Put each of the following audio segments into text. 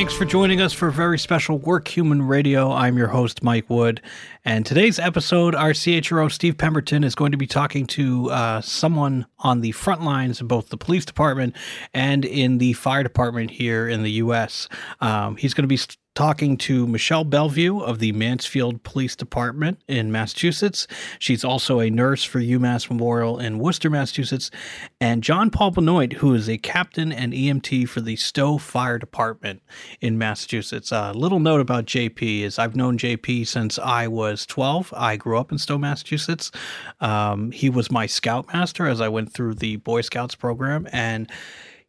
Thanks for joining us for a very special Workhuman Radio. I'm your host, Mike Wood. And today's episode, our CHRO, Steve Pemberton, is going to be talking to uh, someone on the front lines in both the police department and in the fire department here in the U.S. Um, he's going to be talking to Michelle Bellevue of the Mansfield Police Department in Massachusetts. She's also a nurse for UMass Memorial in Worcester, Massachusetts, and John Paul Benoit, who is a captain and EMT for the Stow Fire Department in Massachusetts. A little note about JP is I've known JP since I was 12. I grew up in Stow, Massachusetts. Um, he was my scoutmaster as I went through the Boy Scouts program, and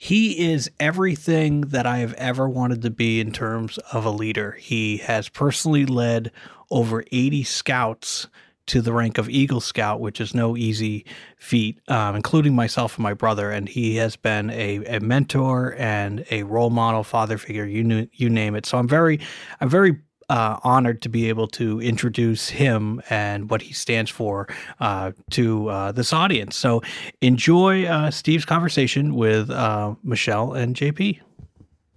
he is everything that I have ever wanted to be in terms of a leader. He has personally led over 80 scouts to the rank of Eagle Scout, which is no easy feat, um, including myself and my brother. And he has been a, a mentor and a role model, father figure, you you name it. So I'm very, I'm very uh, honored to be able to introduce him and what he stands for uh, to uh, this audience. So enjoy uh, Steve's conversation with uh, Michelle and JP.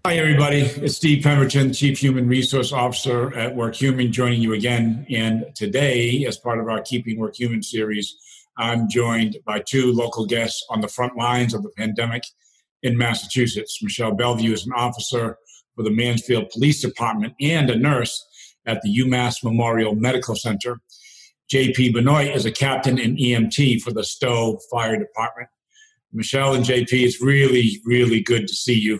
Hi, everybody. It's Steve Pemberton, Chief Human Resource Officer at Workhuman, joining you again. And today, as part of our Keeping Work Human series, I'm joined by two local guests on the front lines of the pandemic in Massachusetts. Michelle Bellevue is an officer for the Mansfield Police Department and a nurse at the UMass Memorial Medical Center. JP Benoit is a captain in EMT for the Stow Fire Department. Michelle and JP, it's really, really good to see you.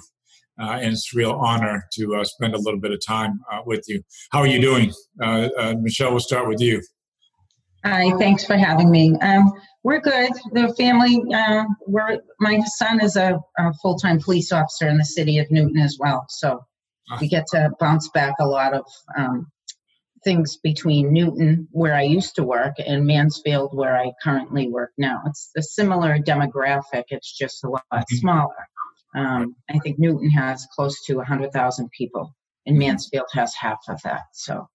Uh, and it's a real honor to uh, spend a little bit of time uh, with you. How are you doing? Uh, uh, Michelle, we'll start with you. Hi, thanks for having me. Um, we're good. The family, uh, we're, my son is a, a full time police officer in the city of Newton as well. So ah. we get to bounce back a lot of um, things between Newton, where I used to work, and Mansfield, where I currently work now. It's a similar demographic, it's just a lot mm-hmm. smaller. Um, I think Newton has close to 100,000 people, and Mansfield has half of that. So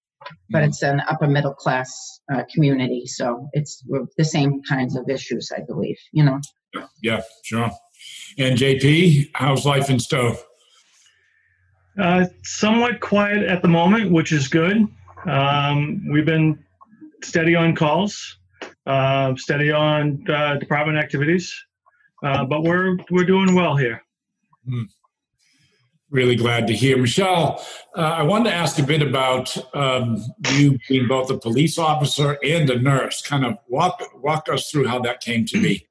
but mm-hmm. it's an upper middle class uh, community, so it's the same kinds of issues, I believe. You know. Yeah, sure. And JP, how's life in Stow? Uh, somewhat quiet at the moment, which is good. Um, we've been steady on calls, uh, steady on uh, department activities, uh, but we're we're doing well here. Mm really glad to hear. Michelle, uh, I wanted to ask a bit about um, you being both a police officer and a nurse. Kind of walk walk us through how that came to be.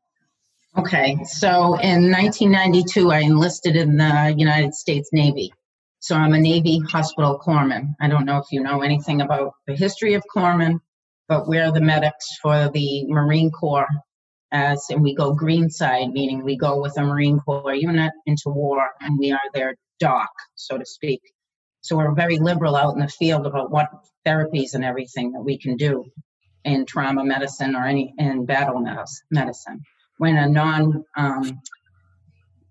Okay, so in 1992, I enlisted in the United States Navy. So I'm a Navy hospital corpsman. I don't know if you know anything about the history of corpsmen, but we're the medics for the Marine Corps as and we go green side, meaning we go with a Marine Corps unit into war and we are their doc, so to speak. So we're very liberal out in the field about what therapies and everything that we can do in trauma medicine or any in battle medicine. When a non um,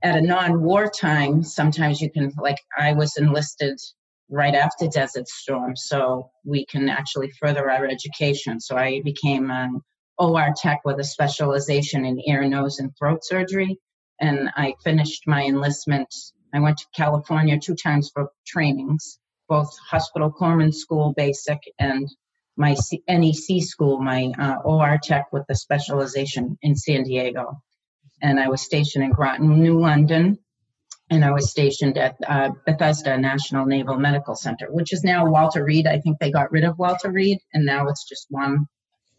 at a non-war time, sometimes you can like I was enlisted right after Desert Storm, so we can actually further our education. So I became an OR tech with a specialization in ear, nose, and throat surgery, and I finished my enlistment I went to California two times for trainings, both hospital corpsman school basic and my C- NEC school, my uh, OR tech with the specialization in San Diego. And I was stationed in Groton, New London, and I was stationed at uh, Bethesda National Naval Medical Center, which is now Walter Reed. I think they got rid of Walter Reed, and now it's just one,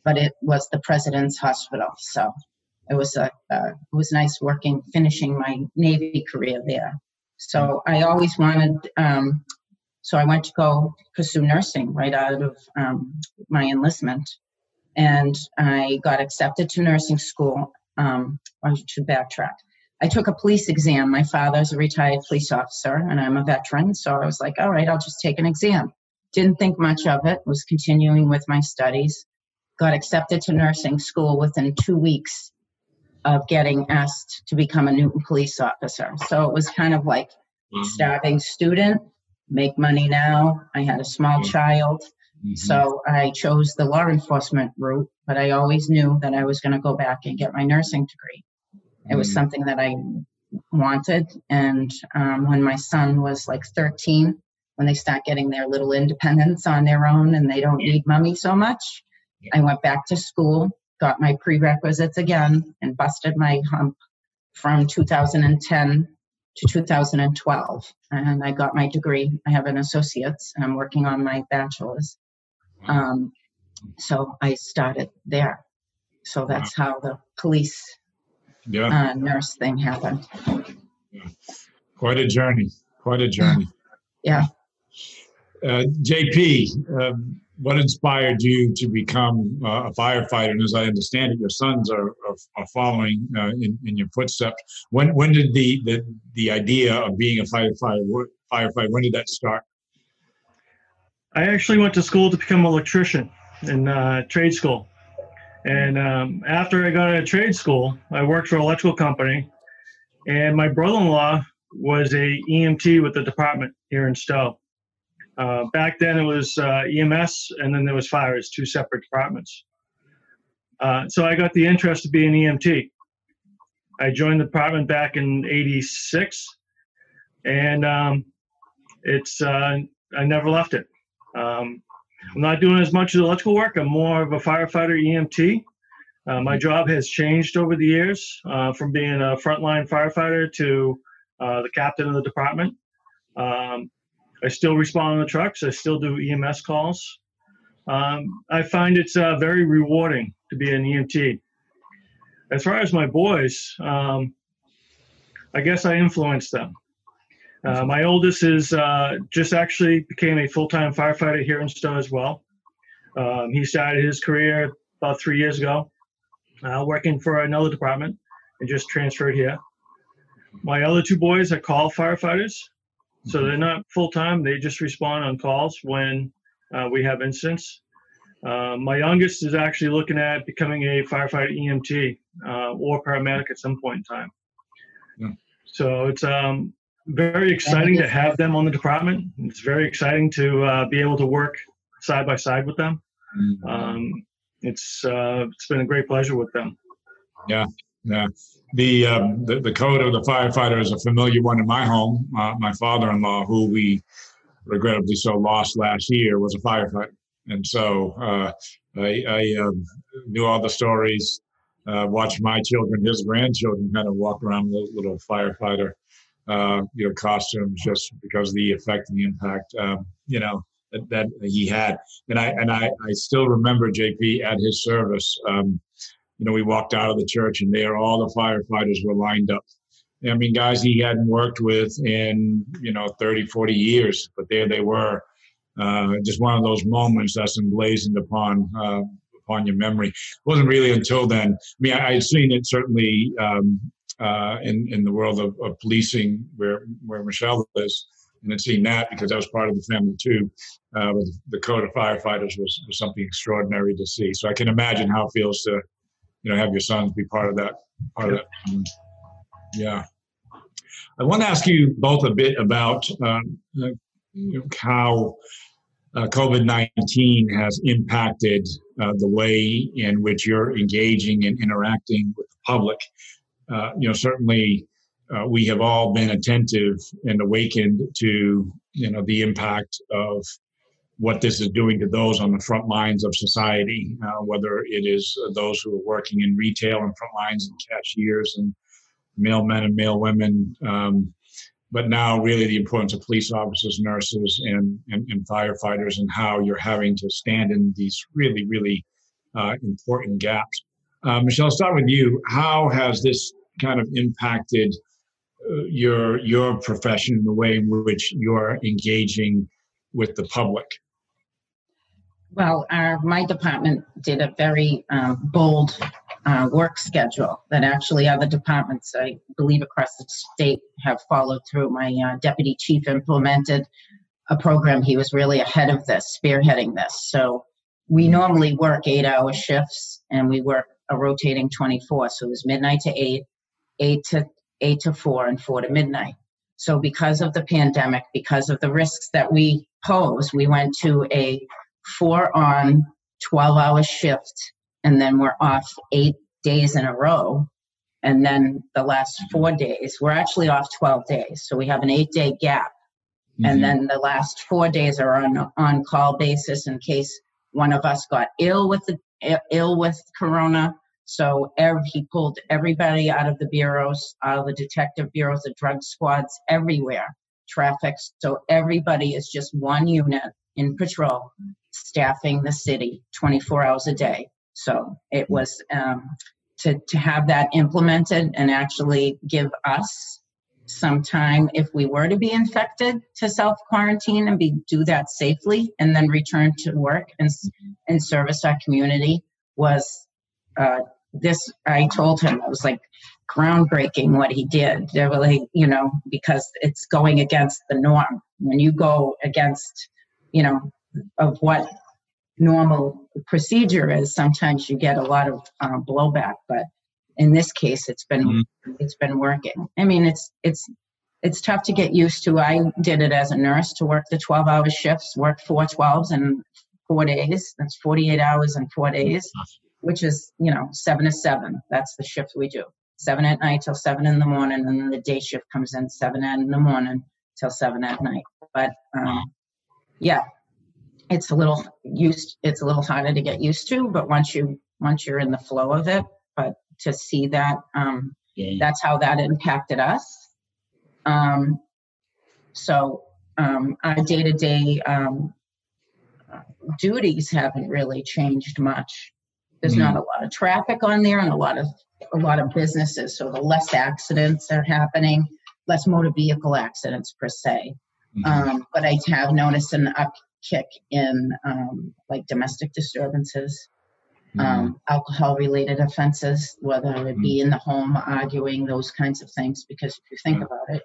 but it was the President's Hospital. So it was a uh, it was nice working, finishing my Navy career there. So I always wanted, um, so I went to go pursue nursing right out of um, my enlistment. And I got accepted to nursing school. Um, I should backtrack. I took a police exam. My father's a retired police officer, and I'm a veteran. So I was like, all right, I'll just take an exam. Didn't think much of it, was continuing with my studies. Got accepted to nursing school within two weeks of getting asked to become a Newton police officer. So it was kind of like mm-hmm. starving student, make money now. I had a small mm-hmm. child. Mm-hmm. So I chose the law enforcement route, but I always knew that I was going to go back and get my nursing degree. It was mm-hmm. something that I wanted. And um, when my son was like 13, when they start getting their little independence on their own and they don't need mommy so much. I went back to school, got my prerequisites again, and busted my hump from 2010 to 2012. And I got my degree. I have an associate's and I'm working on my bachelor's. Um, so I started there. So that's how the police Yeah, uh, nurse thing happened. yeah. quite a journey. Quite a journey. Yeah. Uh, JP, um, what inspired you to become uh, a firefighter? And as I understand it, your sons are, are, are following uh, in, in your footsteps. When when did the, the, the idea of being a firefighter, firefighter, when did that start? I actually went to school to become an electrician in uh, trade school. And um, after I got out of trade school, I worked for an electrical company. And my brother-in-law was a EMT with the department here in Stow. Uh, back then it was uh, EMS, and then there was fire as two separate departments. Uh, so I got the interest to be an EMT. I joined the department back in '86, and um, it's uh, I never left it. Um, I'm not doing as much electrical work. I'm more of a firefighter EMT. Uh, my job has changed over the years uh, from being a frontline firefighter to the captain of the department. Um, I still respond on the trucks. I still do EMS calls. Um, I find it's uh, very rewarding to be an EMT. As far as my boys, um, I guess I influenced them. Uh, my oldest is uh, just actually became a full-time firefighter here in Stow as well. Um, he started his career about three years ago, uh, working for another department, and just transferred here. My other two boys are call firefighters, so they're not full-time. They just respond on calls when uh, we have incidents. Uh, my youngest is actually looking at becoming a firefighter EMT uh, or paramedic at some point in time. Yeah. So it's um, very exciting to have them on the department. It's very exciting to uh, be able to work side by side with them. Um, it's uh, it's been a great pleasure with them. Yeah. The, um, the the code of the firefighter is a familiar one in my home. Uh, my father-in-law, who we regrettably so lost last year, was a firefighter, and so uh, I, I um, knew all the stories. Uh, watched my children, his grandchildren, kind of walk around with little firefighter, uh, you know, costumes just because of the effect and the impact, um, you know, that, that he had. And I and I, I still remember JP at his service. Um, you know, we walked out of the church and there all the firefighters were lined up. I mean, guys he hadn't worked with in, you know, 30, 40 years, but there they were. Uh, just one of those moments that's emblazoned upon uh, upon your memory. It wasn't really until then. I mean, I, had seen it certainly um, uh, in in the world of, of policing where where Michelle is, and had seen that because that was part of the family too. Uh, the code of firefighters was, was something extraordinary to see. So I can imagine how it feels to you know have your sons be part of that part of that. Yeah. I want to ask you both a bit about um, you know, how uh, covid-19 has impacted uh, the way in which you're engaging and interacting with the public. Uh, you know certainly uh, we have all been attentive and awakened to you know the impact of what this is doing to those on the front lines of society, uh, whether it is uh, those who are working in retail and front lines and cashiers and mail men and mail women. Um, but now, really, the importance of police officers, nurses, and, and, and, firefighters, and how you're having to stand in these really, really uh, important gaps. Uh, Michelle, I'll start with you. How has this kind of impacted uh, your your profession, in the way in which you're engaging with the public? Well, our, my department did a very um, bold uh, work schedule that actually other departments, I believe across the state, have followed through. My uh, deputy chief implemented a program. He was really ahead of this, spearheading this. So we normally work eight hour shifts and we work a rotating 24. So it was midnight to eight, eight to eight to four, and four to midnight. So because of the pandemic, because of the risks that we pose, we went to a four on, 12 hour shift, and then we're off eight days in a row. And then the last four days, we're actually off 12 days. So we have an eight day gap Mm-hmm. And then the last four days are on on call basis in case one of us got ill with the ill with corona. So every, he pulled everybody out of the bureaus, out of the detective bureaus, the drug squads, everywhere, traffic. So everybody is just one unit in patrol, staffing the city 24 hours a day. So it was um, to to have that implemented and actually give us some time if we were to be infected to self quarantine and be do that safely and then return to work and and service our community was uh, this I told him it was like groundbreaking what he did. They really, you know, because it's going against the norm. When you go against, you know, of what normal procedure is, sometimes you get a lot of uh, blowback. But in this case, it's been mm-hmm. it's been working. I mean, it's it's it's tough to get used to. I did it as a nurse to work the 12 hour shifts, work four 12s in four days. That's 48 hours in four days which is, you know, seven to seven. That's the shift we do. Seven at night till seven in the morning, and then the day shift comes in seven in the morning till seven at night. But um, yeah, it's a little used. It's a little harder to get used to, but once you once you're in the flow of it, but to see that, um, yeah. that's how that impacted us. Um, so um, our day to day duties haven't really changed much. There's mm-hmm. not a lot of traffic on there and a lot of a lot of businesses, so the less accidents are happening, less motor vehicle accidents per se. Mm-hmm. Um, but I have noticed an upkick in um, like domestic disturbances, mm-hmm. um, alcohol related offenses, whether it be mm-hmm. in the home, arguing, those kinds of things. Because if you think about it,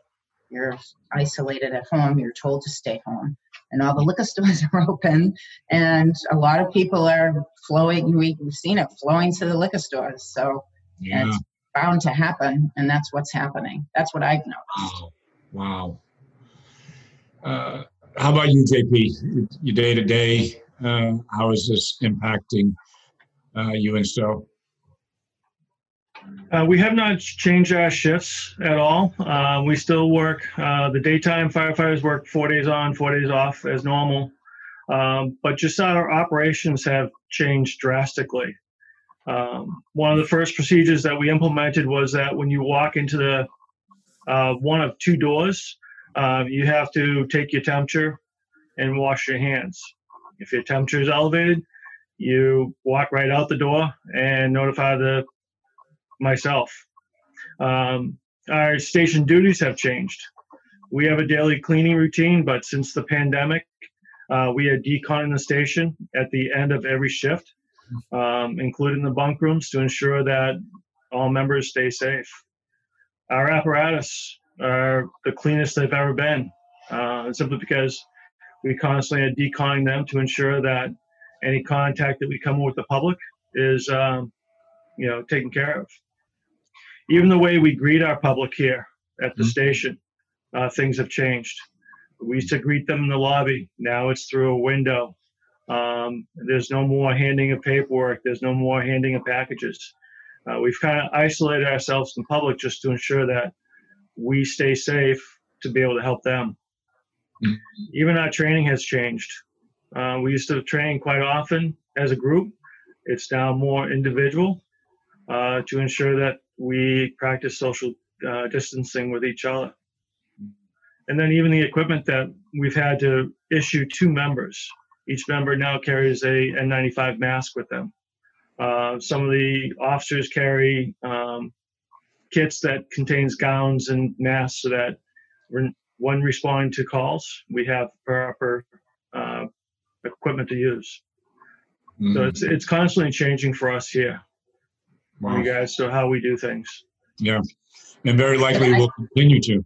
you're isolated at home, you're told to stay home, and all the liquor stores are open, and a lot of people are flowing. We've seen it flowing to the liquor stores, so yeah. it's bound to happen, and that's what's happening. That's what I've noticed. Wow. wow. Uh, how about you, JP? Your day to day, how is this impacting uh, you and so? Uh, we have not changed our shifts at all. Uh, we still work, uh, the daytime firefighters work four days on, four days off as normal. Um, but just our operations have changed drastically. Um, one of the first procedures that we implemented was that when you walk into the uh, one of two doors, uh, you have to take your temperature and wash your hands. If your temperature is elevated, you walk right out the door and notify the myself. Um, our station duties have changed. We have a daily cleaning routine, but since the pandemic, uh, we are deconning the station at the end of every shift, um, including the bunk rooms, to ensure that all members stay safe. Our apparatus are the cleanest they've ever been, uh, simply because we constantly are deconning them to ensure that any contact that we come with the public is, um, you know, taken care of even the way we greet our public here at the mm-hmm. station, uh, things have changed. We used to greet them in the lobby. Now it's through a window. Um, there's no more handing of paperwork. There's no more handing of packages. Uh, we've kind of isolated ourselves from public just to ensure that we stay safe to be able to help them. Mm-hmm. Even our training has changed. Uh, we used to train quite often as a group. It's now more individual uh, to ensure that we practice social uh, distancing with each other. And then even the equipment that we've had to issue to members. Each member now carries a N95 mask with them. Uh, some of the officers carry um, kits that contains gowns and masks so that when responding to calls, we have proper uh, equipment to use. Mm. So it's it's constantly changing for us here wow. you guys so how we do things. Yeah, and very likely I, will continue to.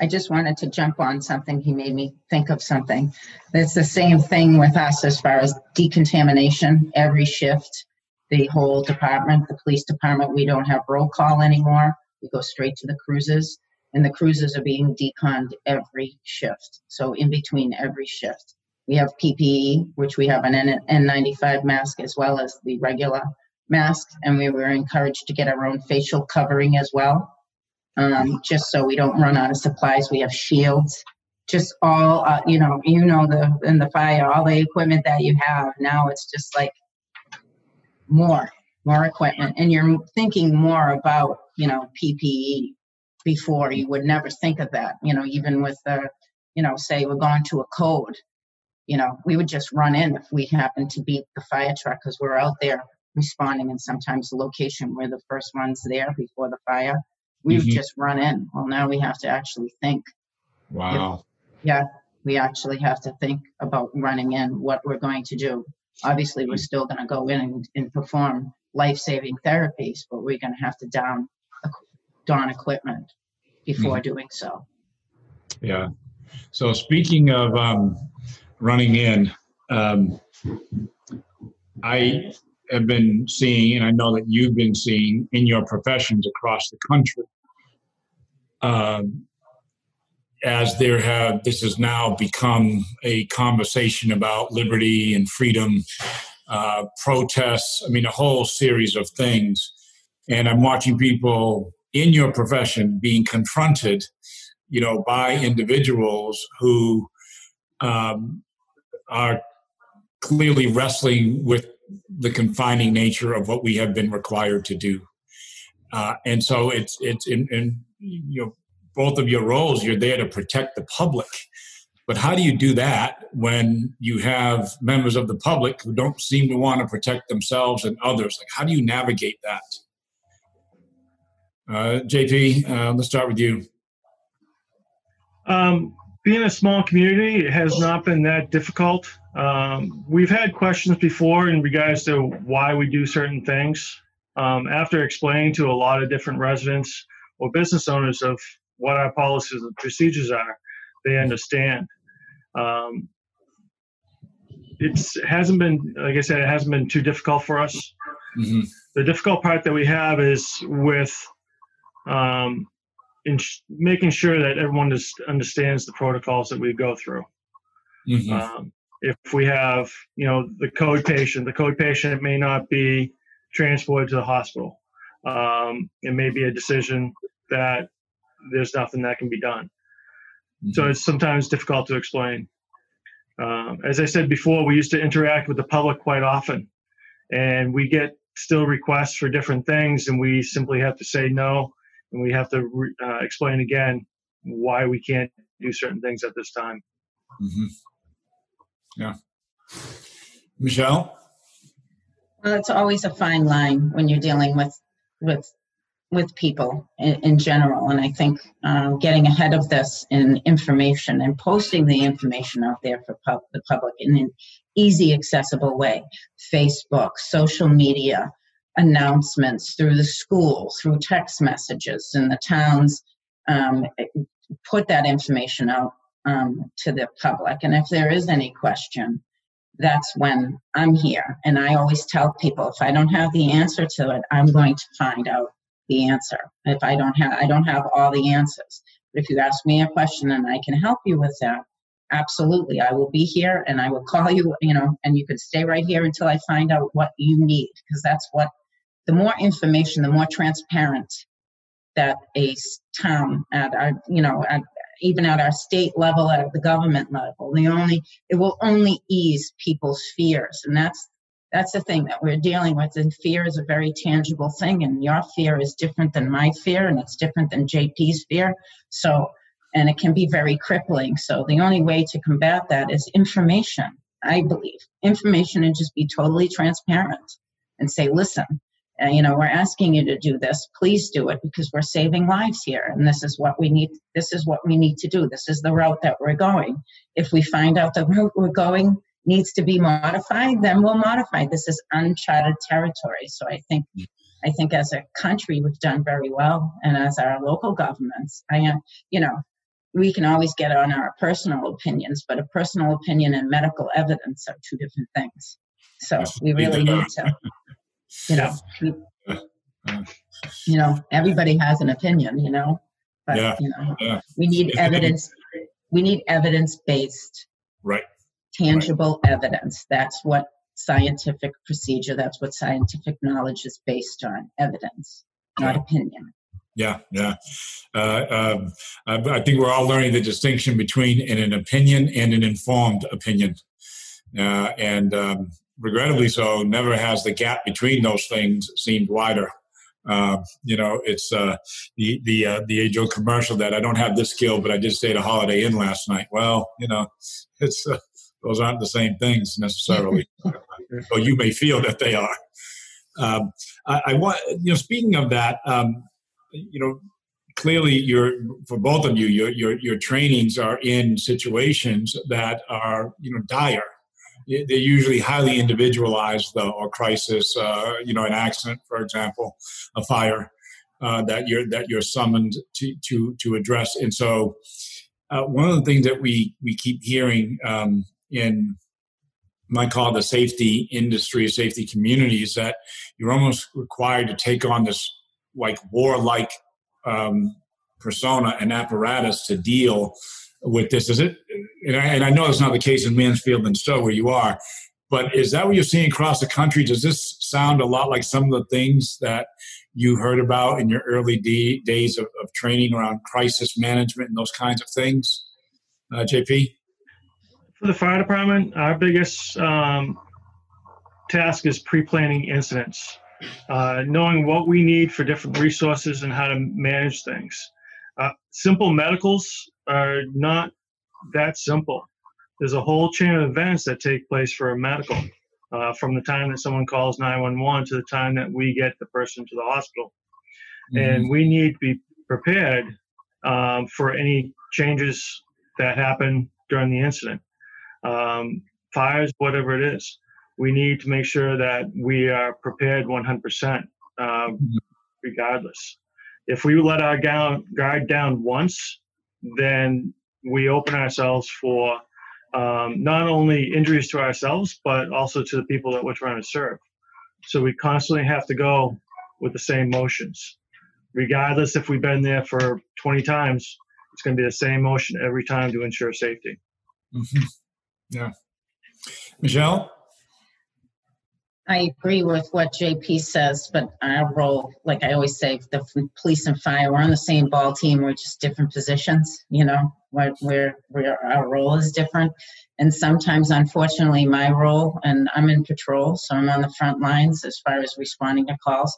I just wanted to jump on something. He made me think of something. It's the same thing with us as far as decontamination. Every shift, the whole department, the police department, we don't have roll call anymore. We go straight to the cruises, and the cruises are being deconned every shift. So in between every shift, we have PPE, which we have an N95 mask as well as the regular mask, and we were encouraged to get our own facial covering as well. Um, just so we don't run out of supplies, we have shields just all uh, you know you know the in the fire all the equipment that you have now it's just like more more equipment and you're thinking more about you know ppe before you would never think of that you know even with the you know say we're going to a code you know we would just run in if we happen to beat the fire truck because we're out there responding and sometimes the location we're the first ones there before the fire we would Mhm. just run in well now we have to actually think Wow. yeah, we actually have to think about running in what we're going to do. Obviously, we're still going to go in and, and perform life saving therapies, but we're going to have to down don equipment before doing so. Yeah. So speaking of um, running in, um, I have been seeing, and I know that you've been seeing in your professions across the country, um, as there have this has now become a conversation about liberty and freedom, uh, protests. I mean, a whole series of things. And I'm watching people in your profession being confronted you know, by individuals who um, are clearly wrestling with the confining nature of what we have been required to do. Uh, and so it's it's in, in you know both of your roles you're there to protect the public but how do you do that when you have members of the public who don't seem to want to protect themselves and others like how do you navigate that uh, jp uh, let's start with you Um, being a small community it has not been that difficult. Um, we've had questions before in regards to why we do certain things. Um, after explaining to a lot of different residents or business owners of what our policies and procedures are, they understand. Um, it's it hasn't been, like I said, it hasn't been too difficult for us. Mhm. The difficult part that we have is with um, in sh- making sure that everyone just understands the protocols that we go through. Mhm. Um, if we have, you know, the code patient, the code patient may not be transported to the hospital. Um, it may be a decision that there's nothing that can be done. So it's sometimes difficult to explain. Um, as I said before, we used to interact with the public quite often, and we get still requests for different things, and we simply have to say no, and we have to re- uh, explain again why we can't do certain things at this time. hmm Yeah. Michelle? Well, it's always a fine line when you're dealing with with with people in, in general, and I think um, getting ahead of this in information and posting the information out there for pub, the public in an easy, accessible way, Facebook, social media, announcements through the school, through text messages in the towns, um, put that information out um, to the public, and if there is any question that's when I'm here. And I always tell people if I don't have the answer to it, I'm going to find out the answer. If I don't have I don't have all the answers. But if you ask me a question and I can help you with that, absolutely. I will be here and I will call you, you know, and you could stay right here until I find out what you need because that's what the more information, the more transparent that a town at our, you know, at even at our state level, at the government level, the only it will only ease people's fears and that's that's the thing that we're dealing with and fear is a very tangible thing and your fear is different than my fear and it's different than jp's fear. So and it can be very crippling. So the only way to combat that is information i believe. Information and just be totally transparent and say listen you know we're asking you to do this. Please do it because we're saving lives here and this is what we need this is what we need to do. This is the route that we're going. If we find out the route we're going needs to be modified then we'll modify. This is uncharted territory. So i think i think as a country we've done very well. And as our local governments i am you know we can always get on our personal opinions but a personal opinion and medical evidence are two different things. So we really need to you know we- you know everybody has an opinion you know but Yeah, you know yeah. we need evidence we need evidence based Right. Tangible evidence that's what scientific procedure that's what scientific knowledge is based on evidence not opinion Yeah, yeah. Uh, um, I think we're all learning the distinction between an, opinion and an informed opinion. Uh, and um, regrettably so, never has the gap between those things seemed wider. Uh, you know, it's uh, the the uh, the age old commercial that I don't have this skill, but I did stay at a Holiday Inn last night. Well, you know, it's uh, those aren't the same things necessarily, or you may feel that they are. Um, I, I, want you know, speaking of that, um, you know, clearly you're for both of you, your your your trainings are in situations that are you know dire they're usually highly individualized though, or crisis, uh, you know, an accident, for example, a fire uh, that you're that you're summoned to to to address. And so, uh, one of the things that we we keep hearing um, in my call the safety industry, safety community, is that you're almost required to take on this like warlike um, persona and apparatus to deal with this. Is it? And I, and I know it's not the case in Mansfield and Stow where you are, but is that what you're seeing across the country? Does this sound a lot like some of the things that you heard about in your early days of, of, training around crisis management and those kinds of things, uh, JP? For the fire department, our biggest um, task is pre-planning incidents, uh, knowing what we need for different resources and how to manage things. Uh, simple medicals are not that simple. There's a whole chain of events that take place for a medical, uh, from the time that someone calls 911 to the time that we get the person to the hospital. Mm-hmm. And we need to be prepared um, for any changes that happen during the incident. Um, fires, whatever it is, we need to make sure that we are prepared 100%, uh, mm-hmm. regardless. If we let our guard down once, then we open ourselves for um, not only injuries to ourselves, but also to the people that we're trying to serve. So we constantly have to go with the same motions. Regardless if we've been there for 20 times, it's going to be the same motion every time to ensure safety. Mm-hmm. Yeah. Michelle? I agree with what JP says, but our role, like I always say, the police and fire, we're on the same ball team. We're just different positions. You know, where where, where our role is different, and sometimes, unfortunately, my role, and I'm in patrol, so I'm on the front lines as far as responding to calls.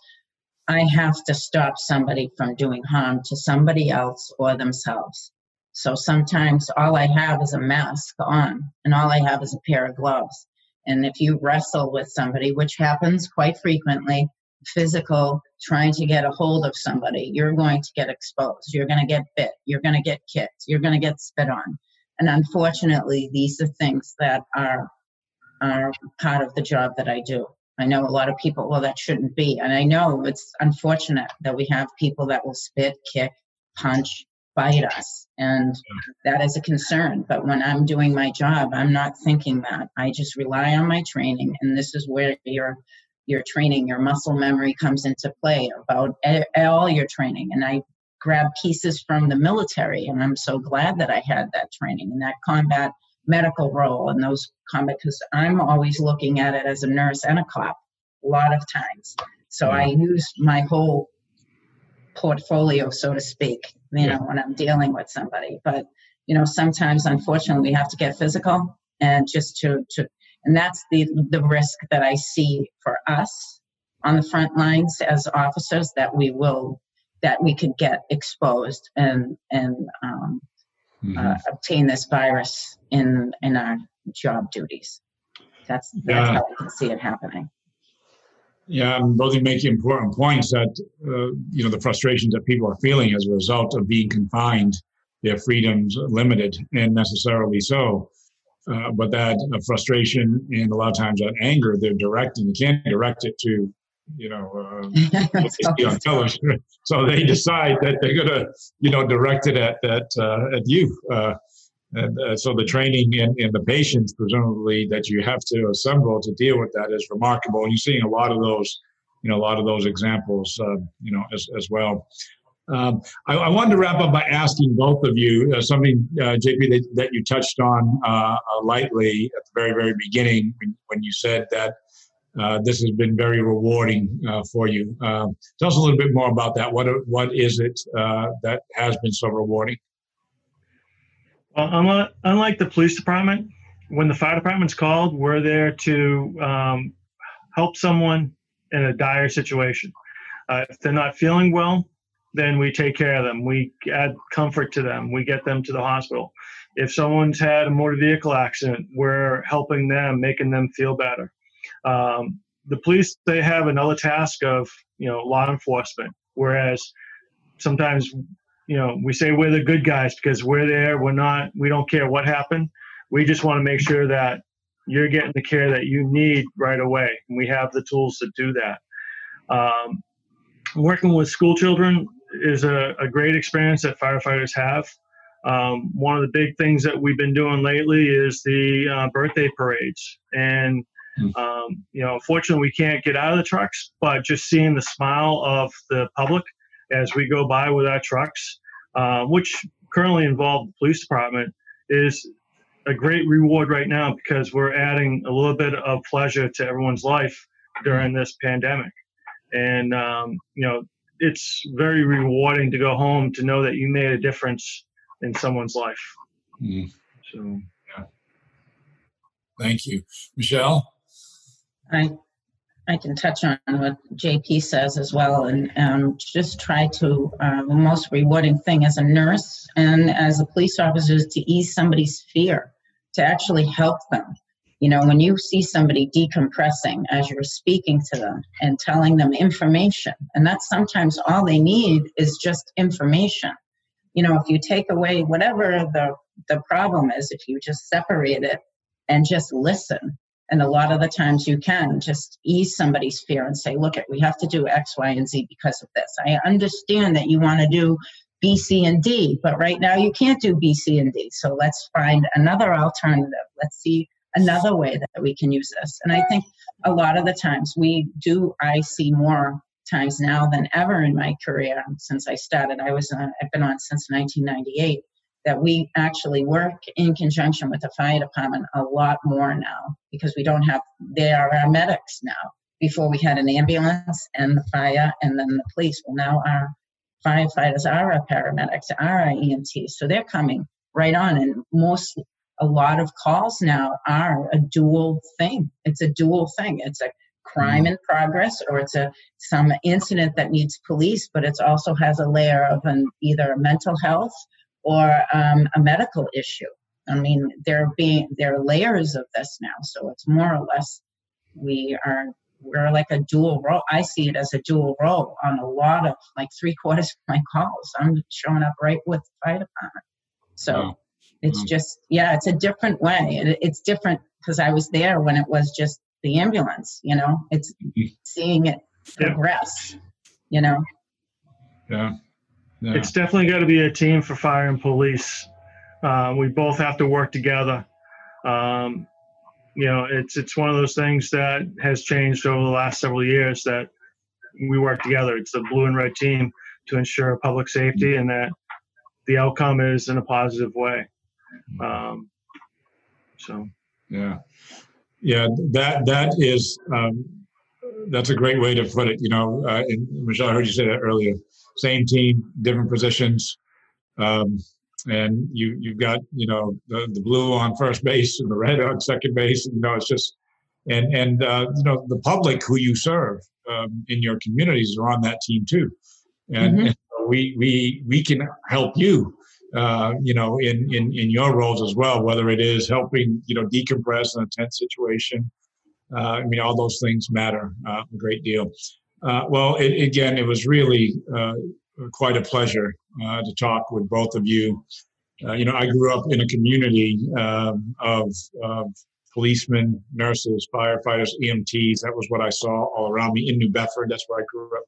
I have to stop somebody from doing harm to somebody else or themselves. So sometimes all I have is a mask on, and all I have is a pair of gloves and if you wrestle with somebody, which happens quite frequently, physical, trying to get a hold of somebody, you're going to get exposed. You're going to get bit. You're going to get kicked. You're going to get spit on. And unfortunately, these are things that are are part of the job that I do. I know a lot of people, well, that shouldn't be. And I know it's unfortunate that we have people that will spit, kick, punch, bite us. And that is a concern. But when I'm doing my job, I'm not thinking that. I just rely on my training. And this is where your your training, your muscle memory comes into play about all your training. And I grab pieces from the military, and I'm so glad that I had that training and that combat medical role and those combat because I'm always looking at it as a nurse and a cop a lot of times. So I use my whole portfolio, so to speak, you know, when I'm dealing with somebody. But, you know, sometimes unfortunately we have to get physical and just to, to and that's the the risk that I see for us on the front lines as officers that we will that we could get exposed and and um, mm-hmm. uh, obtain this virus in in our job duties. That's that's yeah. how I can see it happening. Yeah, and both you make important points that uh, you know the frustrations that people are feeling as a result of being confined, their freedoms limited, and necessarily so. Uh, but that uh, frustration and a lot of times that anger, they're directing. You can't direct it to, you know, uh, on television. So they decide that they're going to, you know, direct it at at uh, at you. And uh, so the training and, and, the patience, presumably, that you have to assemble to deal with that is remarkable. And you're seeing a lot of those, you know, a lot of those examples, uh, you know, as, as well. Um, I, I, wanted to wrap up by asking both of you uh, something, uh, JP, that, that, you touched on uh, uh, lightly at the very, very beginning when, when you said that this has been very rewarding for you. Uh, tell us a little bit more about that. What what is it that has been so rewarding? Well, unlike the police department, when the fire department's called, we're there to um, help someone in a dire situation. Uh, if they're not feeling well, then we take care of them. We add comfort to them. We get them to the hospital. If someone's had a motor vehicle accident, we're helping them, making them feel better. Um, the police they have another task of you know law enforcement, whereas sometimes you know we say we're the good guys because we're there. We're not. We don't care what happened. We just want to make sure that you're getting the care that you need right away. And we have the tools to do that. Um, working with school children is a, a, great experience that firefighters have. Um, one of the big things that we've been doing lately is the uh, birthday parades. And, hmm. um, you know, fortunately, we can't get out of the trucks, but just seeing the smile of the public as we go by with our trucks, uh, which currently involve the police department, is a great reward right now because we're adding a little bit of pleasure to everyone's life during this pandemic. And, um, you know, it's very rewarding to go home to know that you made a difference in someone's life. Mm. So, yeah. Thank you. Michelle? I I can touch on what JP says as well, and um, just try to. Uh, the most rewarding thing as a nurse and as a police officer is to ease somebody's fear, to actually help them. You know, when you see somebody decompressing as you're speaking to them and telling them information, and that's sometimes all they need is just information. You know, if you take away whatever the the problem is, if you just separate it and just listen, and a lot of the times you can just ease somebody's fear and say, look, we have to do X, Y, and Z because of this. I understand that you want to do B, C, and D, but right now you can't do B, C, and D. So let's find another alternative. Let's see another way that we can use this. And I think a lot of the times we do, I see more times now than ever in my career since I started. I was, I've been on since 1998 that we actually work in conjunction with the fire department a lot more now because we don't have they are our medics now. Before we had an ambulance and the fire and then the police. Well now our firefighters are our paramedics are our emts so they're coming right on and most a lot of calls now are a dual thing. It's a dual thing. It's a crime in progress or it's a some incident that needs police but it also has a layer of an either mental health or um, a medical issue. I mean, there being there are layers of this now, so it's more or less we are we're like a dual role. I see it as a dual role on a lot of like three quarters of my calls. I'm showing up right with the fire department. So wow. it's mm. just yeah, it's a different way. It, it's different because I was there when it was just the ambulance. You know, it's mm. seeing it progress. Yeah. You know. Yeah. Yeah. It's definitely got to be a team for fire and police. Uh, we both have to work together. Um, you know, it's it's one of those things that has changed over the last several years that we work together. It's a blue and red team to ensure public safety and that the outcome is in a positive way. Um, so, yeah, yeah, that that is um, that's a great way to put it. You know, uh, Michelle, I heard you say that earlier same team, different positions. Um, and you you've got you know the, the blue on first base and the red on second base. And, you know it's just and and uh, you know the public who you serve um, in your communities are on that team too, and, mm-hmm. and we we we can help you. Uh, you know, in, in in your roles as well, whether it is helping you know decompress in a tense situation, I mean, all those things matter uh, a great deal. Uh, well, it, again, it was really uh, quite a pleasure uh, to talk with both of you. Uh, you know, I grew up in a community um, of, of, policemen, nurses, firefighters, EMTs. That was what I saw all around me in New Bedford. That's where I grew up.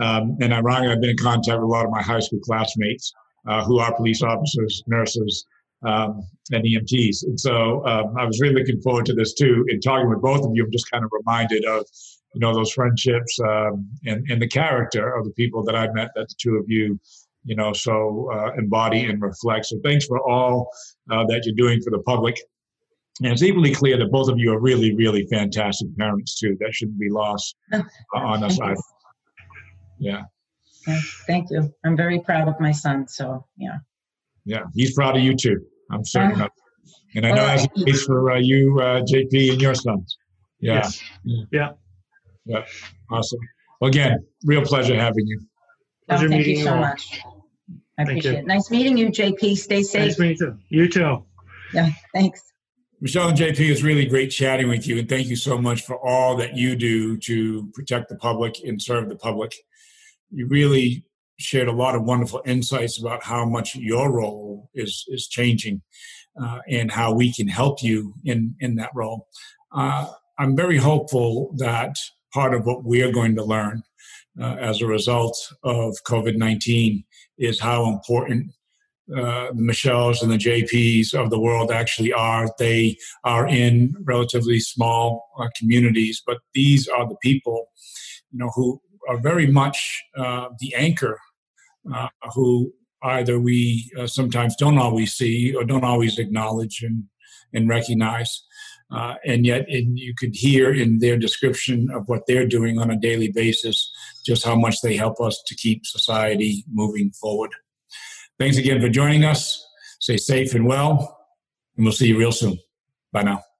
Um, and ironically, I've been in contact with a lot of my high school classmates uh, who are police officers, nurses, um, and EMTs. And so um, I was really looking forward to this too. In talking with both of you, I'm just kind of reminded of you know those friendships um, and and the character of the people that I met that the two of you you know so uh, embody and reflect. So thanks for all uh, that you're doing for the public. And it's equally clear that both of you are really, really fantastic parents too. That shouldn't be lost uh, on us. Yeah, Yeah, Thank you. I'm very proud of my son, so, yeah. yeah. He's proud of you too. I'm certain Uh, of. it. And I know well, that's the case for uh, you, uh, JP, and your sons. Yeah, Yes. Yeah. Yeah. awesome. Well, again, real pleasure having you. Oh, Pleasure Thank meeting you you so all. much. I Thank appreciate you. it. Nice meeting you, JP. Stay safe. Nice meeting you. You too. Yeah, thanks. Michelle and JP, it's really great chatting with you, and thank you so much for all that you do to protect the public and serve the public. You really shared a lot of wonderful insights about how much your role is is changing, uh, and how we can help you in in that role. Uh, I'm very hopeful that part of what we are going to learn uh, as a result of COVID 19 is how important uh, the Michelles and the JPs of the world actually are. They are in relatively small uh, communities, but these are the people, you know, who are very much uh, the anchor, uh, who either we uh, sometimes don't always see or don't always acknowledge and and recognize. Uh, and yet, and you could hear in their description of what they're doing on a daily basis just how much they help us to keep society moving forward. Thanks again for joining us. Stay safe and well, and we'll see you real soon. Bye now.